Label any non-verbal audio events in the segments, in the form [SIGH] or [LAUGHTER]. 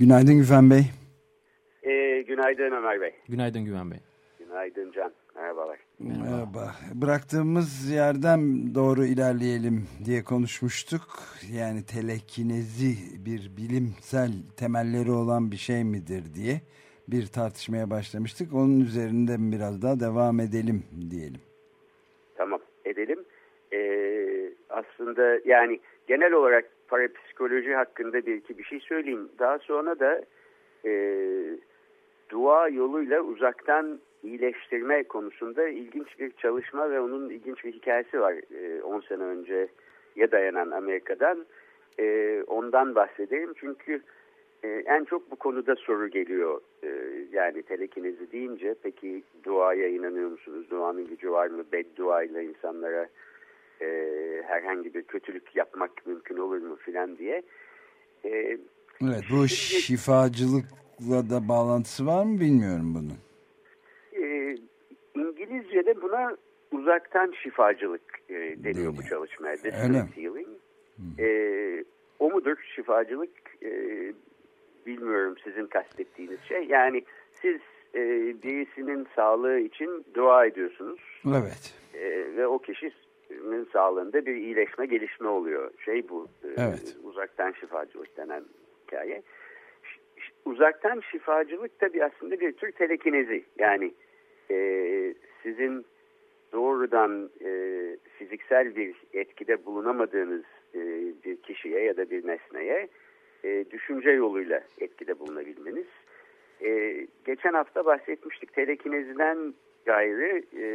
Günaydın Güven Bey. Ee, günaydın Ömer Bey. Günaydın Güven Bey. Günaydın Can. Merhabalar. Merhaba. Bıraktığımız yerden doğru ilerleyelim diye konuşmuştuk. Yani telekinezi bir bilimsel temelleri olan bir şey midir diye bir tartışmaya başlamıştık. Onun üzerinden biraz daha devam edelim diyelim. Tamam edelim. Ee, aslında yani genel olarak parapsikoloji hakkında bir iki bir şey söyleyeyim. Daha sonra da e, dua yoluyla uzaktan iyileştirme konusunda ilginç bir çalışma ve onun ilginç bir hikayesi var. 10 e, sene önce ya dayanan Amerika'dan. E, ondan bahsedeyim çünkü e, en çok bu konuda soru geliyor. E, yani telekinezi deyince peki duaya inanıyor musunuz? Duanın gücü var mı? Beddua ile insanlara e, herhangi bir kötülük yapmak mümkün olur mu filan diye. E, evet bu şimdi, şifacılıkla da bağlantısı var mı bilmiyorum bunun. E, İngilizce'de buna uzaktan şifacılık e, deniyor Değil bu çalışmaya. Distance healing. E, o mudur şifacılık? E, bilmiyorum sizin kastettiğiniz şey. Yani siz e, birisinin sağlığı için dua ediyorsunuz. Evet. E, ve o kişi sağlığında bir iyileşme gelişme oluyor. Şey bu e, evet. uzaktan şifacılık denen hikaye. Uzaktan şifacılık tabii aslında bir tür telekinezi. Yani e, sizin doğrudan e, fiziksel bir etkide bulunamadığınız e, bir kişiye ya da bir nesneye e, düşünce yoluyla etkide bulunabilmeniz. E, geçen hafta bahsetmiştik telekineziden gayrı e,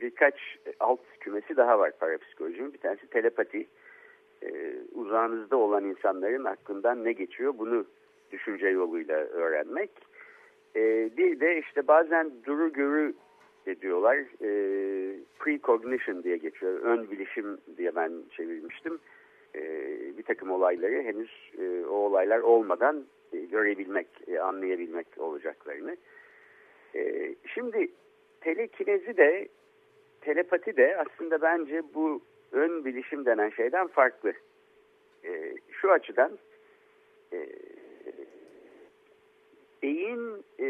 birkaç alt kümesi daha var parapsikolojinin. Bir tanesi telepati. E, uzağınızda olan insanların aklından ne geçiyor bunu düşünce yoluyla öğrenmek. E, bir de işte bazen duru görü diyorlar. E, precognition diye geçiyor. Ön bilişim diye ben çevirmiştim. E, bir takım olayları henüz e, o olaylar olmadan e, görebilmek, e, anlayabilmek olacaklarını. E, şimdi telekinezi de telepati de aslında bence bu ön bilişim denen şeyden farklı. E, şu açıdan e, beyin e,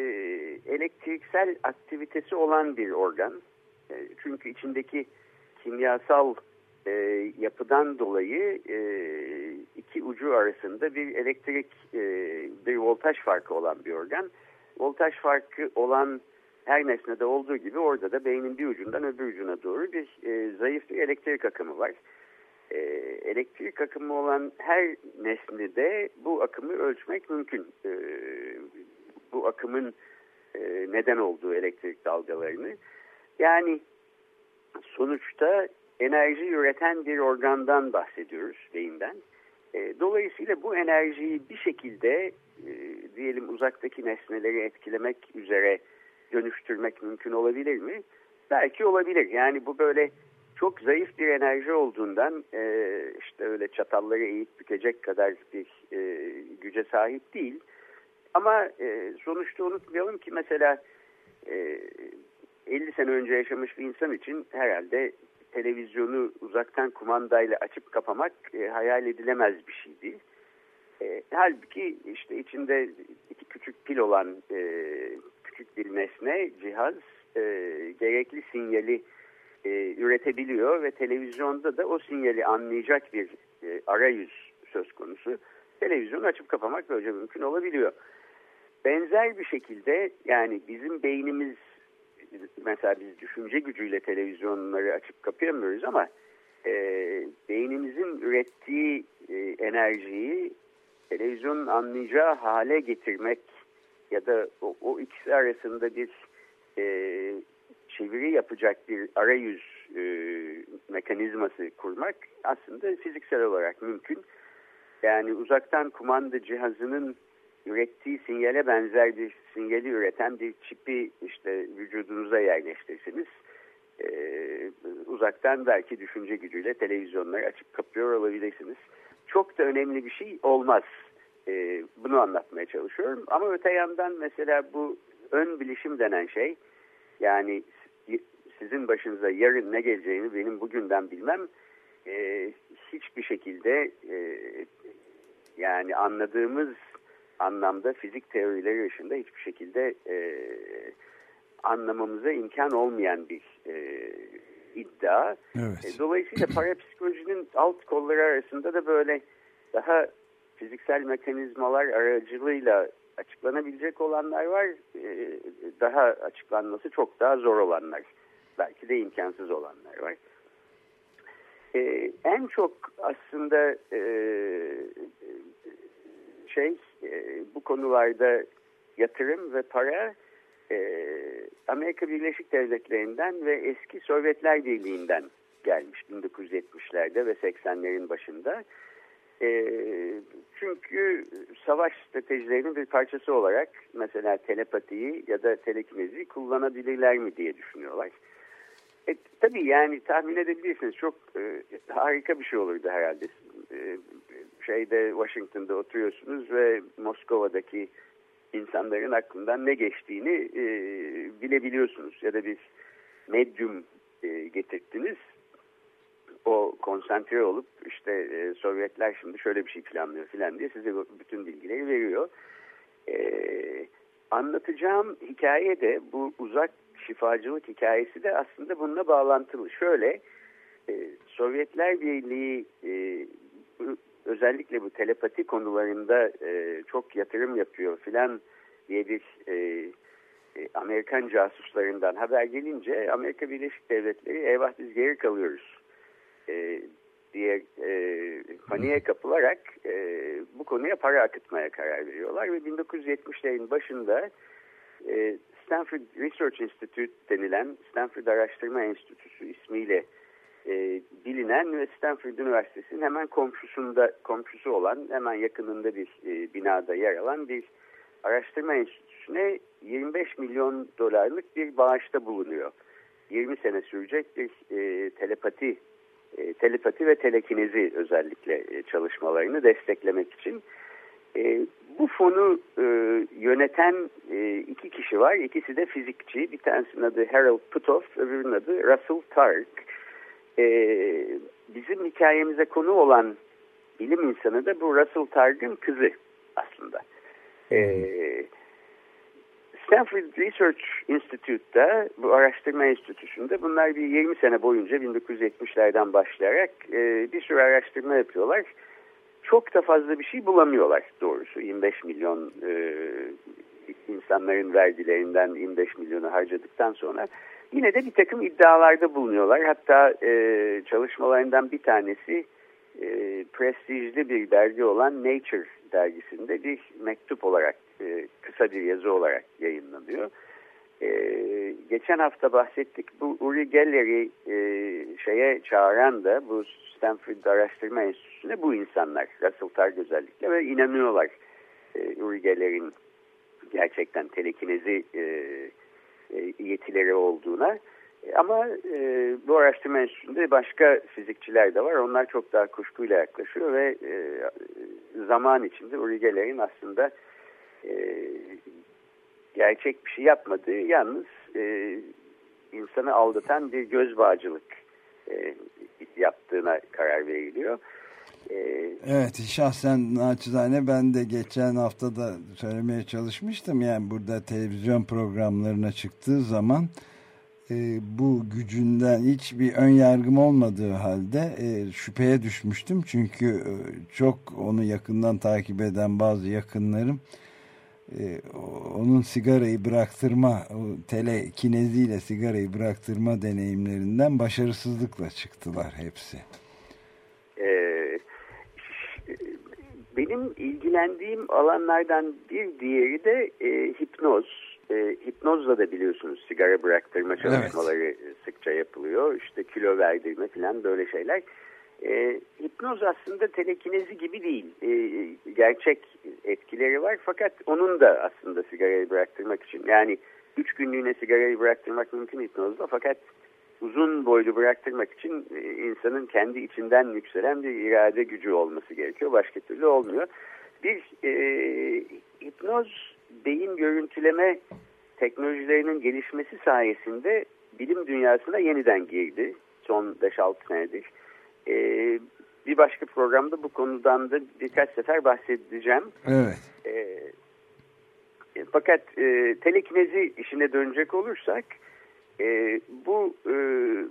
elektriksel aktivitesi olan bir organ. E, çünkü içindeki kimyasal e, yapıdan dolayı e, iki ucu arasında bir elektrik, e, bir voltaj farkı olan bir organ. Voltaj farkı olan her nesnede olduğu gibi orada da beynin bir ucundan öbür ucuna doğru bir e, zayıf bir elektrik akımı var. E, elektrik akımı olan her nesnede bu akımı ölçmek mümkün. E, bu akımın e, neden olduğu elektrik dalgalarını. Yani sonuçta enerji üreten bir organdan bahsediyoruz beyinden. E, dolayısıyla bu enerjiyi bir şekilde e, diyelim uzaktaki nesneleri etkilemek üzere dönüştürmek mümkün olabilir mi? Belki olabilir. Yani bu böyle çok zayıf bir enerji olduğundan e, işte öyle çatalları eğip bükecek kadar bir e, güce sahip değil. Ama e, sonuçta unutmayalım ki mesela e, 50 sene önce yaşamış bir insan için herhalde televizyonu uzaktan kumandayla açıp kapamak e, hayal edilemez bir şey değil. E, halbuki işte içinde iki küçük pil olan e, küçük cihaz e, gerekli sinyali e, üretebiliyor ve televizyonda da o sinyali anlayacak bir e, arayüz söz konusu. Televizyonu açıp kapamak böylece mümkün olabiliyor. Benzer bir şekilde yani bizim beynimiz mesela biz düşünce gücüyle televizyonları açıp kapayamıyoruz ama e, beynimizin ürettiği e, enerjiyi televizyonun anlayacağı hale getirmek ya da o, o ikisi arasında bir e, çeviri yapacak bir arayüz e, mekanizması kurmak aslında fiziksel olarak mümkün. Yani uzaktan kumanda cihazının ürettiği sinyale benzer bir sinyali üreten bir çipi işte vücudunuza yerleştirsiniz. Ee, uzaktan belki düşünce gücüyle televizyonları açıp kapıyor olabilirsiniz. Çok da önemli bir şey olmaz. Ee, bunu anlatmaya çalışıyorum. Ama öte yandan mesela bu ön bilişim denen şey yani sizin başınıza yarın ne geleceğini benim bugünden bilmem e, hiçbir şekilde e, yani anladığımız anlamda fizik teorileri dışında hiçbir şekilde e, anlamamıza imkan olmayan bir e, iddia. Evet. E, dolayısıyla parapsikolojinin alt kolları arasında da böyle daha fiziksel mekanizmalar aracılığıyla açıklanabilecek olanlar var. E, daha açıklanması çok daha zor olanlar. Belki de imkansız olanlar var. E, en çok aslında e, şey e, bu konularda yatırım ve para e, Amerika Birleşik Devletleri'nden ve eski Sovyetler Birliği'nden gelmiş 1970'lerde ve 80'lerin başında. E, çünkü savaş stratejilerinin bir parçası olarak mesela telepatiyi ya da telekinezi kullanabilirler mi diye düşünüyorlar. E, tabii yani tahmin edebilirsiniz çok e, harika bir şey olurdu herhalde. E, şeyde Washington'da oturuyorsunuz ve Moskova'daki insanların aklından ne geçtiğini e, bilebiliyorsunuz. Ya da bir medyum e, getirttiniz. O konsantre olup işte e, Sovyetler şimdi şöyle bir şey planlıyor filan diye size bütün bilgileri veriyor. E, anlatacağım hikaye de bu uzak şifacılık hikayesi de aslında bununla bağlantılı. Şöyle e, Sovyetler Birliği e, özellikle bu telepati konularında e, çok yatırım yapıyor filan diye bir e, e, Amerikan casuslarından haber gelince Amerika Birleşik Devletleri eyvah biz geri kalıyoruz e, diye e, paniğe kapılarak e, bu konuya para akıtmaya karar veriyorlar ve 1970'lerin başında e, Stanford Research Institute denilen Stanford Araştırma Enstitüsü ismiyle e, bilinen ve Stanford Üniversitesi'nin hemen komşusunda komşusu olan hemen yakınında bir e, binada yer alan bir araştırma enstitüsüne 25 milyon dolarlık bir bağışta bulunuyor. 20 sene sürecek bir e, telepati e, telepati ve telekinezi özellikle e, çalışmalarını desteklemek için. E, bu fonu yöneten iki kişi var. İkisi de fizikçi. Bir tanesinin adı Harold Puthoff, öbürünün adı Russell Tark bizim hikayemize konu olan bilim insanı da bu Russell Targ'ın kızı aslında. E, Stanford Research Institute'da bu araştırma enstitüsünde bunlar bir 20 sene boyunca 1970'lerden başlayarak e, bir sürü araştırma yapıyorlar. Çok da fazla bir şey bulamıyorlar doğrusu. 25 milyon e, insanların vergilerinden 25 milyonu harcadıktan sonra Yine de bir takım iddialarda bulunuyorlar. Hatta e, çalışmalarından bir tanesi e, prestijli bir dergi olan Nature dergisinde bir mektup olarak, e, kısa bir yazı olarak yayınlanıyor. E, geçen hafta bahsettik. Bu Uri Geller'i e, şeye çağıran da bu Stanford Araştırma Enstitüsü'ne bu insanlar. Russell Targ özellikle ve inanıyorlar e, Uri Geller'in gerçekten telekinezi e, e, yetileri olduğuna. E, ama e, bu araştırma enstitüsünde başka fizikçiler de var. Onlar çok daha kuşkuyla yaklaşıyor ve e, zaman içinde Urigeller'in aslında e, gerçek bir şey yapmadığı yalnız e, insanı aldatan bir göz bağcılık e, yaptığına karar veriliyor. Ee, evet şahsen naçizane ben de geçen hafta da söylemeye çalışmıştım. Yani burada televizyon programlarına çıktığı zaman e, bu gücünden hiçbir ön yargım olmadığı halde e, şüpheye düşmüştüm. Çünkü e, çok onu yakından takip eden bazı yakınlarım e, onun sigarayı bıraktırma o telekineziyle sigarayı bıraktırma deneyimlerinden başarısızlıkla çıktılar hepsi. Benim ilgilendiğim alanlardan bir diğeri de e, hipnoz. E, hipnozla da biliyorsunuz sigara bıraktırma çalışmaları evet. sıkça yapılıyor. İşte kilo verdirme falan böyle şeyler. E, hipnoz aslında telekinezi gibi değil. E, gerçek etkileri var fakat onun da aslında sigarayı bıraktırmak için yani üç günlüğüne sigarayı bıraktırmak mümkün hipnozla fakat uzun boylu bıraktırmak için e, insanın kendi içinden yükselen bir irade gücü olması gerekiyor. Başka türlü olmuyor. Bir e, hipnoz beyin görüntüleme teknolojilerinin gelişmesi sayesinde bilim dünyasına yeniden girdi. Son 5-6 senedir. E, bir başka programda bu konudan da birkaç sefer bahsedeceğim. Evet. E, fakat e, telekinezi işine dönecek olursak e, bu e,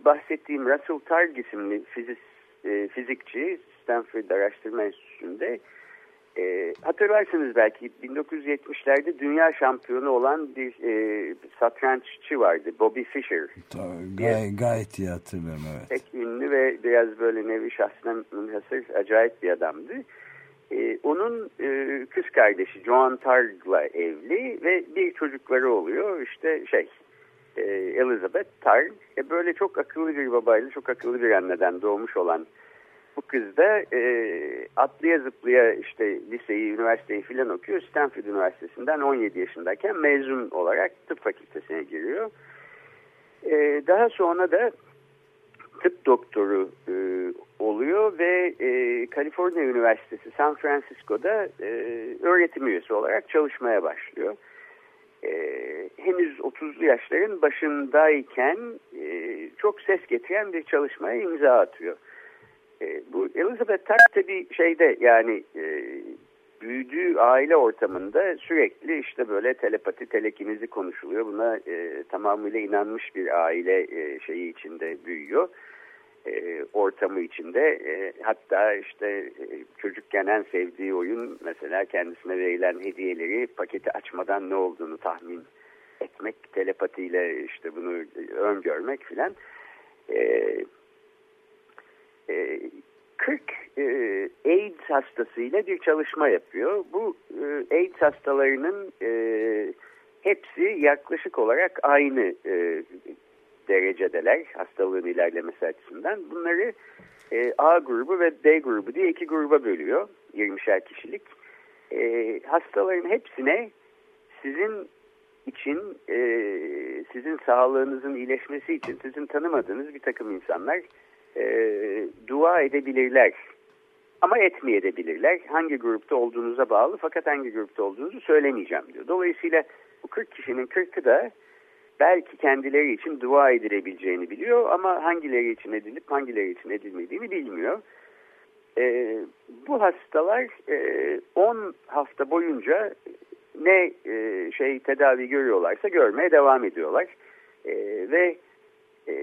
bahsettiğim Russell Targ isimli fizik, e, fizikçi Stanford Araştırma Enstitüsü'nde e, hatırlarsınız belki 1970'lerde dünya şampiyonu olan bir e, satranççı vardı Bobby Fischer. Tabii, gay gayet iyi hatırlıyorum evet. Pek ünlü ve biraz böyle nevi şahsına münhasır acayip bir adamdı. E, onun e, kız kardeşi Joan Targ'la evli ve bir çocukları oluyor. İşte şey e, Elizabeth Targ. E, böyle çok akıllı bir babayla çok akıllı bir anneden doğmuş olan bu kız da e, atlıya zıplaya işte liseyi, üniversiteyi filan okuyor. Stanford Üniversitesi'nden 17 yaşındayken mezun olarak tıp fakültesine giriyor. E, daha sonra da tıp doktoru e, oluyor ve e, Kaliforniya Üniversitesi San Francisco'da e, öğretim üyesi olarak çalışmaya başlıyor. E, henüz 30'lu yaşların başındayken e, çok ses getiren bir çalışmaya imza atıyor. E, bu Elizabeth Taft tabii şeyde yani e, büyüdüğü aile ortamında sürekli işte böyle telepati, telekinizi konuşuluyor. Buna e, tamamıyla inanmış bir aile e, şeyi içinde büyüyor. E, ortamı içinde. E, hatta işte e, çocukken en sevdiği oyun mesela kendisine verilen hediyeleri paketi açmadan ne olduğunu tahmin etmek, telepatiyle işte bunu öngörmek filan. Evet 40 e, AIDS hastasıyla bir çalışma yapıyor. Bu e, AIDS hastalarının e, hepsi yaklaşık olarak aynı derecedeler hastalığın ilerlemesi açısından. Bunları A grubu ve D grubu diye iki gruba bölüyor 20'şer kişilik. hastaların hepsine sizin için sizin sağlığınızın iyileşmesi için sizin tanımadığınız bir takım insanlar e, dua edebilirler. Ama etmeyebilirler. Hangi grupta olduğunuza bağlı fakat hangi grupta olduğunuzu söylemeyeceğim diyor. Dolayısıyla bu 40 kişinin 40'ı da belki kendileri için dua edilebileceğini biliyor ama hangileri için edilip hangileri için edilmediğini bilmiyor. E, bu hastalar 10 e, hafta boyunca ne e, şey tedavi görüyorlarsa görmeye devam ediyorlar. E, ve e,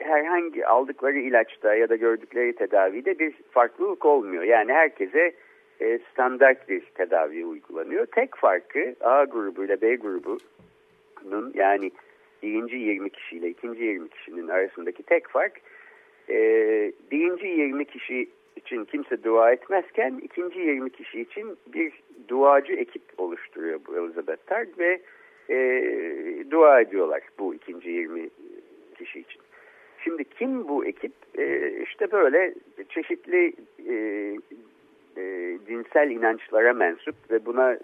herhangi aldıkları ilaçta ya da gördükleri tedavide bir farklılık olmuyor. Yani herkese e, standart bir tedavi uygulanıyor. Tek farkı A grubu ile B grubunun yani birinci 20 kişiyle ikinci 20 kişinin arasındaki tek fark e, birinci 20 kişi için kimse dua etmezken ikinci 20 kişi için bir duacı ekip oluşturuyor bu Elizabeth Targ ve e, dua ediyorlar bu ikinci 20 kişi için. Şimdi kim bu ekip? E, işte böyle çeşitli e, e, dinsel inançlara mensup ve buna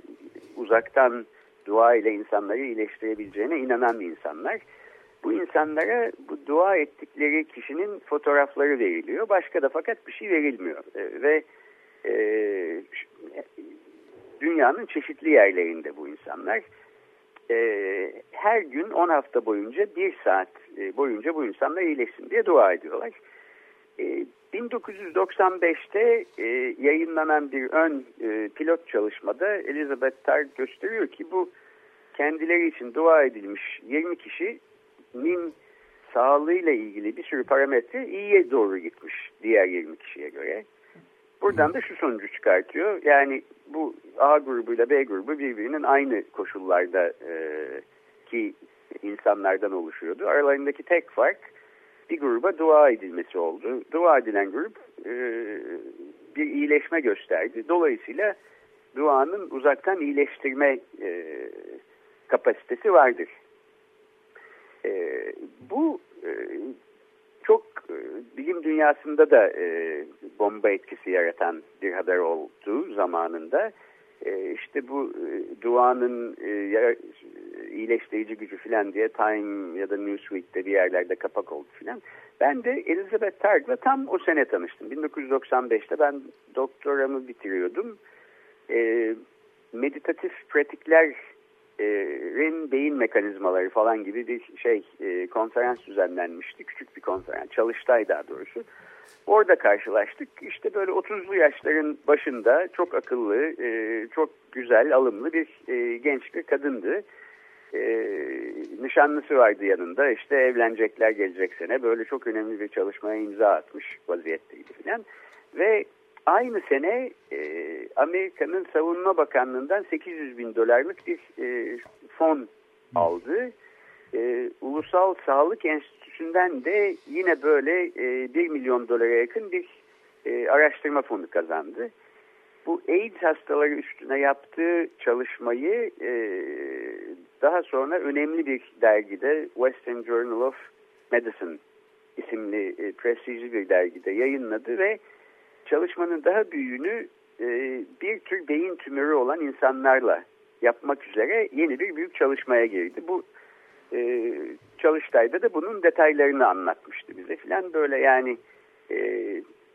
uzaktan dua ile insanları iyileştirebileceğine inanan insanlar. Bu insanlara bu dua ettikleri kişinin fotoğrafları veriliyor. Başka da fakat bir şey verilmiyor. E, ve e, dünyanın çeşitli yerlerinde bu insanlar e, her gün 10 hafta boyunca bir saat e, boyunca bu insanlar iyileşsin diye dua ediyorlar. E, 1995'te e, yayınlanan bir ön e, pilot çalışmada Elizabeth Targ gösteriyor ki bu kendileri için dua edilmiş 20 kişinin sağlığıyla ilgili bir sürü parametre iyiye doğru gitmiş diğer 20 kişiye göre. Buradan da şu sonucu çıkartıyor. Yani bu A grubuyla B grubu birbirinin aynı koşullarda e, ki insanlardan oluşuyordu. Aralarındaki tek fark bir gruba dua edilmesi oldu. Dua edilen grup e, bir iyileşme gösterdi. Dolayısıyla duanın uzaktan iyileştirme e, kapasitesi vardır. E, bu e, çok bilim dünyasında da e, bomba etkisi yaratan bir haber oldu zamanında. E, işte bu e, duanın e, iyileştirici gücü falan diye Time ya da Newsweek'te bir yerlerde kapak oldu falan. Ben de Elizabeth Targ'la tam o sene tanıştım. 1995'te ben doktoramı bitiriyordum. E, meditatif pratikler rin beyin mekanizmaları falan gibi bir şey e, konferans düzenlenmişti. Küçük bir konferans. Çalıştay daha doğrusu. Orada karşılaştık. İşte böyle 30'lu yaşların başında çok akıllı, e, çok güzel, alımlı bir e, genç bir kadındı. E, nişanlısı vardı yanında. İşte evlenecekler gelecek sene. Böyle çok önemli bir çalışmaya imza atmış vaziyetteydi filan. Ve aynı sene e, Amerika'nın Savunma Bakanlığı'ndan 800 bin dolarlık bir e, fon aldı. E, Ulusal Sağlık Enstitüsü'nden de yine böyle e, 1 milyon dolara yakın bir e, araştırma fonu kazandı. Bu AIDS hastaları üstüne yaptığı çalışmayı e, daha sonra önemli bir dergide Western Journal of Medicine isimli e, prestijli bir dergide yayınladı ve çalışmanın daha büyüğünü e, bir tür beyin tümörü olan insanlarla yapmak üzere yeni bir büyük çalışmaya girdi. Bu e, çalıştayda da bunun detaylarını anlatmıştı bize filan böyle yani e,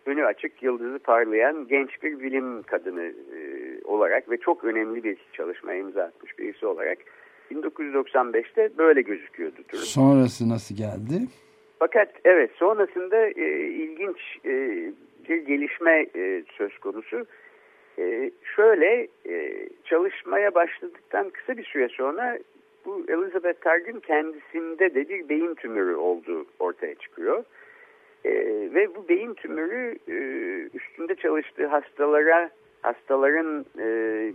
önü açık yıldızı parlayan genç bir bilim kadını e, olarak ve çok önemli bir çalışmaya imza atmış birisi olarak 1995'te böyle gözüküyordu. Durum. Sonrası nasıl geldi? Fakat evet sonrasında e, ilginç e, bir gelişme e, söz konusu. E, şöyle e, çalışmaya başladıktan kısa bir süre sonra bu Elizabeth Targ'ın kendisinde de bir beyin tümörü olduğu ortaya çıkıyor. E, ve bu beyin tümörü e, üstünde çalıştığı hastalara hastaların e,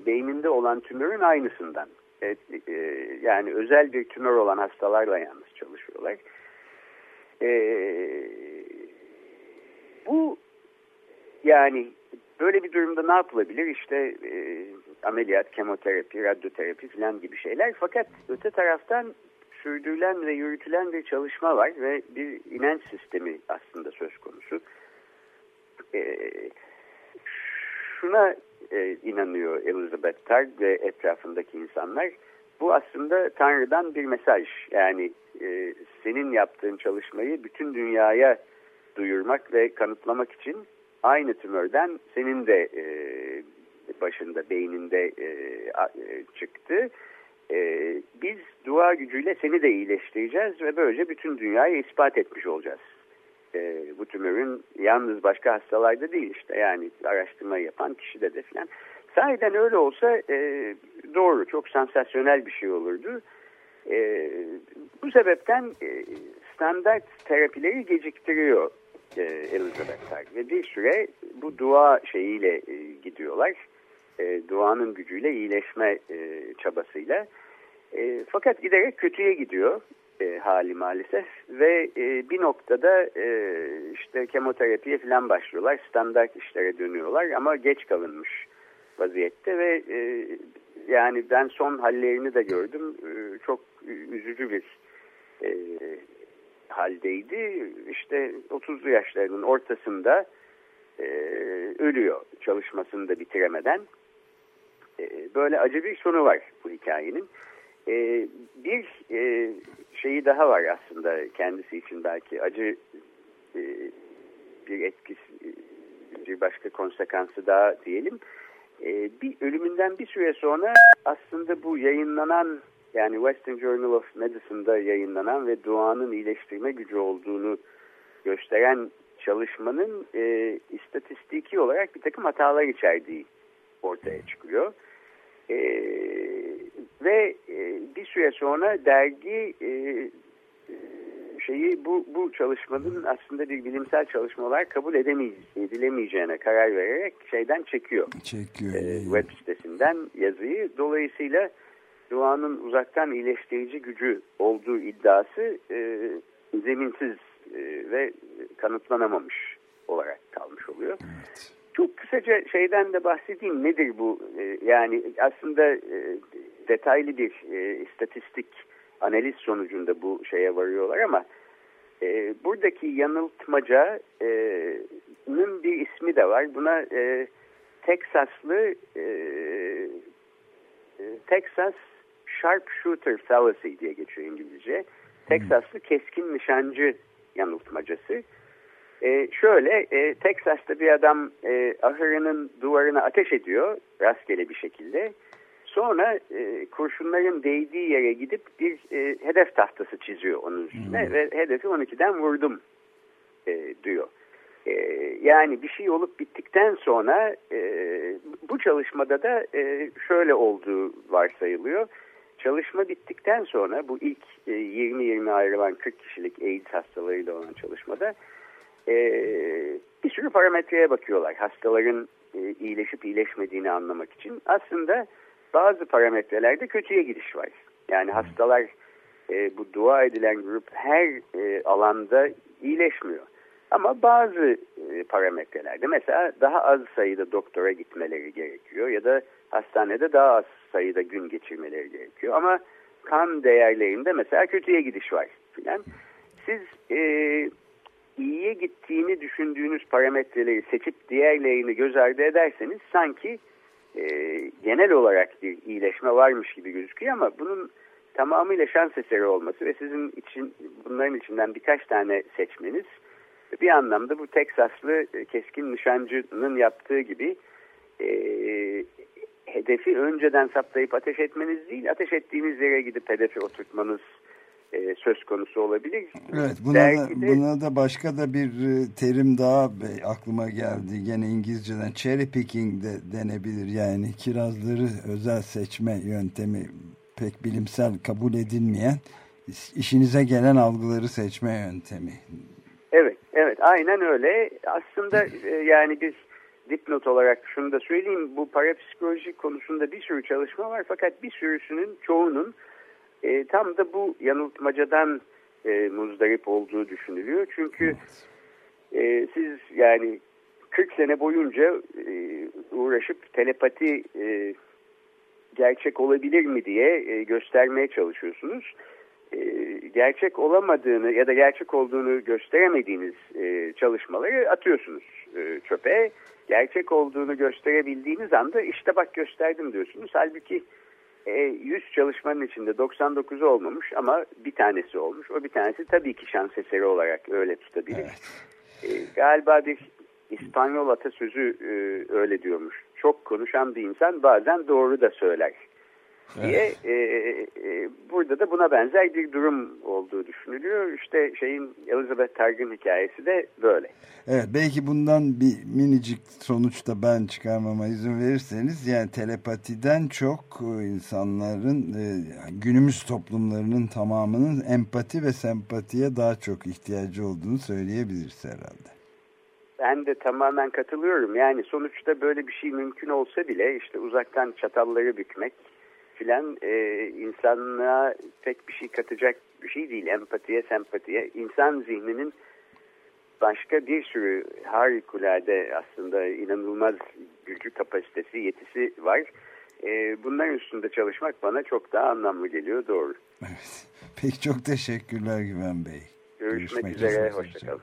beyninde olan tümörün aynısından. E, e, yani özel bir tümör olan hastalarla yalnız çalışıyorlar. E, bu yani böyle bir durumda ne yapılabilir? İşte e, ameliyat, kemoterapi, radyoterapi falan gibi şeyler. Fakat öte taraftan sürdürülen ve yürütülen bir çalışma var ve bir inanç sistemi aslında söz konusu. E, şuna e, inanıyor Elizabeth Targ ve etrafındaki insanlar. Bu aslında Tanrı'dan bir mesaj. Yani e, senin yaptığın çalışmayı bütün dünyaya duyurmak ve kanıtlamak için aynı tümörden senin de e, başında, beyninde e, e, çıktı. E, biz dua gücüyle seni de iyileştireceğiz ve böylece bütün dünyayı ispat etmiş olacağız. E, bu tümörün yalnız başka hastalarda değil işte yani araştırma yapan kişide de filan. Sahiden öyle olsa e, doğru, çok sansasyonel bir şey olurdu. E, bu sebepten e, standart terapileri geciktiriyor e, Elizabeth Targ ve bir süre bu dua şeyiyle e, gidiyorlar. E, duanın gücüyle iyileşme e, çabasıyla. Fakat giderek kötüye gidiyor hali maalesef ve bir noktada işte kemoterapiye falan başlıyorlar. Standart işlere dönüyorlar ama geç kalınmış vaziyette ve yani ben son hallerini de gördüm. Çok üzücü bir haldeydi. İşte 30'lu yaşlarının ortasında e, ölüyor çalışmasını da bitiremeden. E, böyle acı bir sonu var bu hikayenin. E, bir e, şeyi daha var aslında kendisi için belki acı e, bir etkisi, bir başka konsekansı daha diyelim. E, bir ölümünden bir süre sonra aslında bu yayınlanan yani Western Journal of Medicine'da yayınlanan ve duanın iyileştirme gücü olduğunu gösteren çalışmanın e, istatistiki olarak bir takım hatalar içerdiği ortaya çıkıyor. E, ve e, bir süre sonra dergi e, şeyi bu, bu çalışmanın aslında bir bilimsel çalışma olarak kabul edilemeyeceğine karar vererek şeyden çekiyor. Çekiyor. E, web sitesinden yazıyı. Dolayısıyla duanın uzaktan iyileştirici gücü olduğu iddiası e, zeminsiz e, ve kanıtlanamamış olarak kalmış oluyor. Evet. Çok kısaca şeyden de bahsedeyim. Nedir bu? E, yani aslında e, detaylı bir e, istatistik analiz sonucunda bu şeye varıyorlar ama E, buradaki yanıltmacanın bir ismi de var. Buna e, Teksaslı e, e, Texas Sharpshooter Fallacy diye geçiyor İngilizce. Teksaslı keskin nişancı yanıltmacası. E, şöyle, e, Teksas'ta bir adam e, ahırının duvarına ateş ediyor rastgele bir şekilde. Sonra e, kurşunların değdiği yere gidip bir e, hedef tahtası çiziyor onun üstüne hmm. ve hedefi 12'den vurdum e, diyor. E, yani bir şey olup bittikten sonra e, bu çalışmada da e, şöyle olduğu varsayılıyor. Çalışma bittikten sonra bu ilk e, 20-20 ayrılan 40 kişilik AIDS hastalarıyla olan çalışmada e, bir sürü parametreye bakıyorlar. Hastaların e, iyileşip iyileşmediğini anlamak için. Aslında bazı parametrelerde kötüye gidiş var. Yani hastalar e, bu dua edilen grup her e, alanda iyileşmiyor. Ama bazı e, parametrelerde mesela daha az sayıda doktora gitmeleri gerekiyor ya da hastanede daha az sayıda gün geçirmeleri gerekiyor. Ama kan değerlerinde mesela kötüye gidiş var filan. Siz e, iyiye gittiğini düşündüğünüz parametreleri seçip diğerlerini göz ardı ederseniz sanki e, genel olarak bir iyileşme varmış gibi gözüküyor ama bunun tamamıyla şans eseri olması ve sizin için bunların içinden birkaç tane seçmeniz bir anlamda bu Teksaslı keskin nişancının yaptığı gibi e, hedefi önceden saptayıp ateş etmeniz değil, ateş ettiğiniz yere gidip hedefi oturtmanız e, söz konusu olabilir. Evet, buna da, buna da başka da bir e, terim daha aklıma geldi. Gene İngilizceden cherry picking de denebilir. Yani kirazları özel seçme yöntemi pek bilimsel kabul edilmeyen işinize gelen algıları seçme yöntemi. Evet, evet aynen öyle. Aslında e, yani biz dipnot olarak şunu da söyleyeyim. Bu parapsikoloji konusunda bir sürü çalışma var fakat bir sürüsünün çoğunun e, tam da bu yanıltmacadan e, muzdarip olduğu düşünülüyor. Çünkü e, siz yani 40 sene boyunca e, uğraşıp telepati e, gerçek olabilir mi diye e, göstermeye çalışıyorsunuz. E, gerçek olamadığını ya da gerçek olduğunu gösteremediğiniz e, çalışmaları atıyorsunuz e, çöpe. Gerçek olduğunu gösterebildiğiniz anda işte bak gösterdim diyorsunuz. Halbuki 100 e, çalışmanın içinde 99'u olmamış ama bir tanesi olmuş. O bir tanesi tabii ki şans eseri olarak öyle tutabilir. Evet. E, galiba bir İspanyol atasözü e, öyle diyormuş. Çok konuşan bir insan bazen doğru da söyler diye evet. e, e, burada da buna benzer bir durum olduğu düşünülüyor. İşte şeyin Elizabeth Targın hikayesi de böyle. Evet belki bundan bir minicik sonuç da ben çıkarmama izin verirseniz yani telepatiden çok insanların e, günümüz toplumlarının tamamının empati ve sempatiye daha çok ihtiyacı olduğunu söyleyebiliriz herhalde. Ben de tamamen katılıyorum. Yani sonuçta böyle bir şey mümkün olsa bile işte uzaktan çatalları bükmek, filan e, insanlığa pek bir şey katacak bir şey değil. Empatiye, sempatiye. İnsan zihninin başka bir sürü harikulade aslında inanılmaz gücü, kapasitesi, yetisi var. E, bunların üstünde çalışmak bana çok daha anlamlı geliyor doğru. Evet. [LAUGHS] Peki çok teşekkürler Güven Bey. Görüşmek, Görüşmek üzere, hoşçakalın.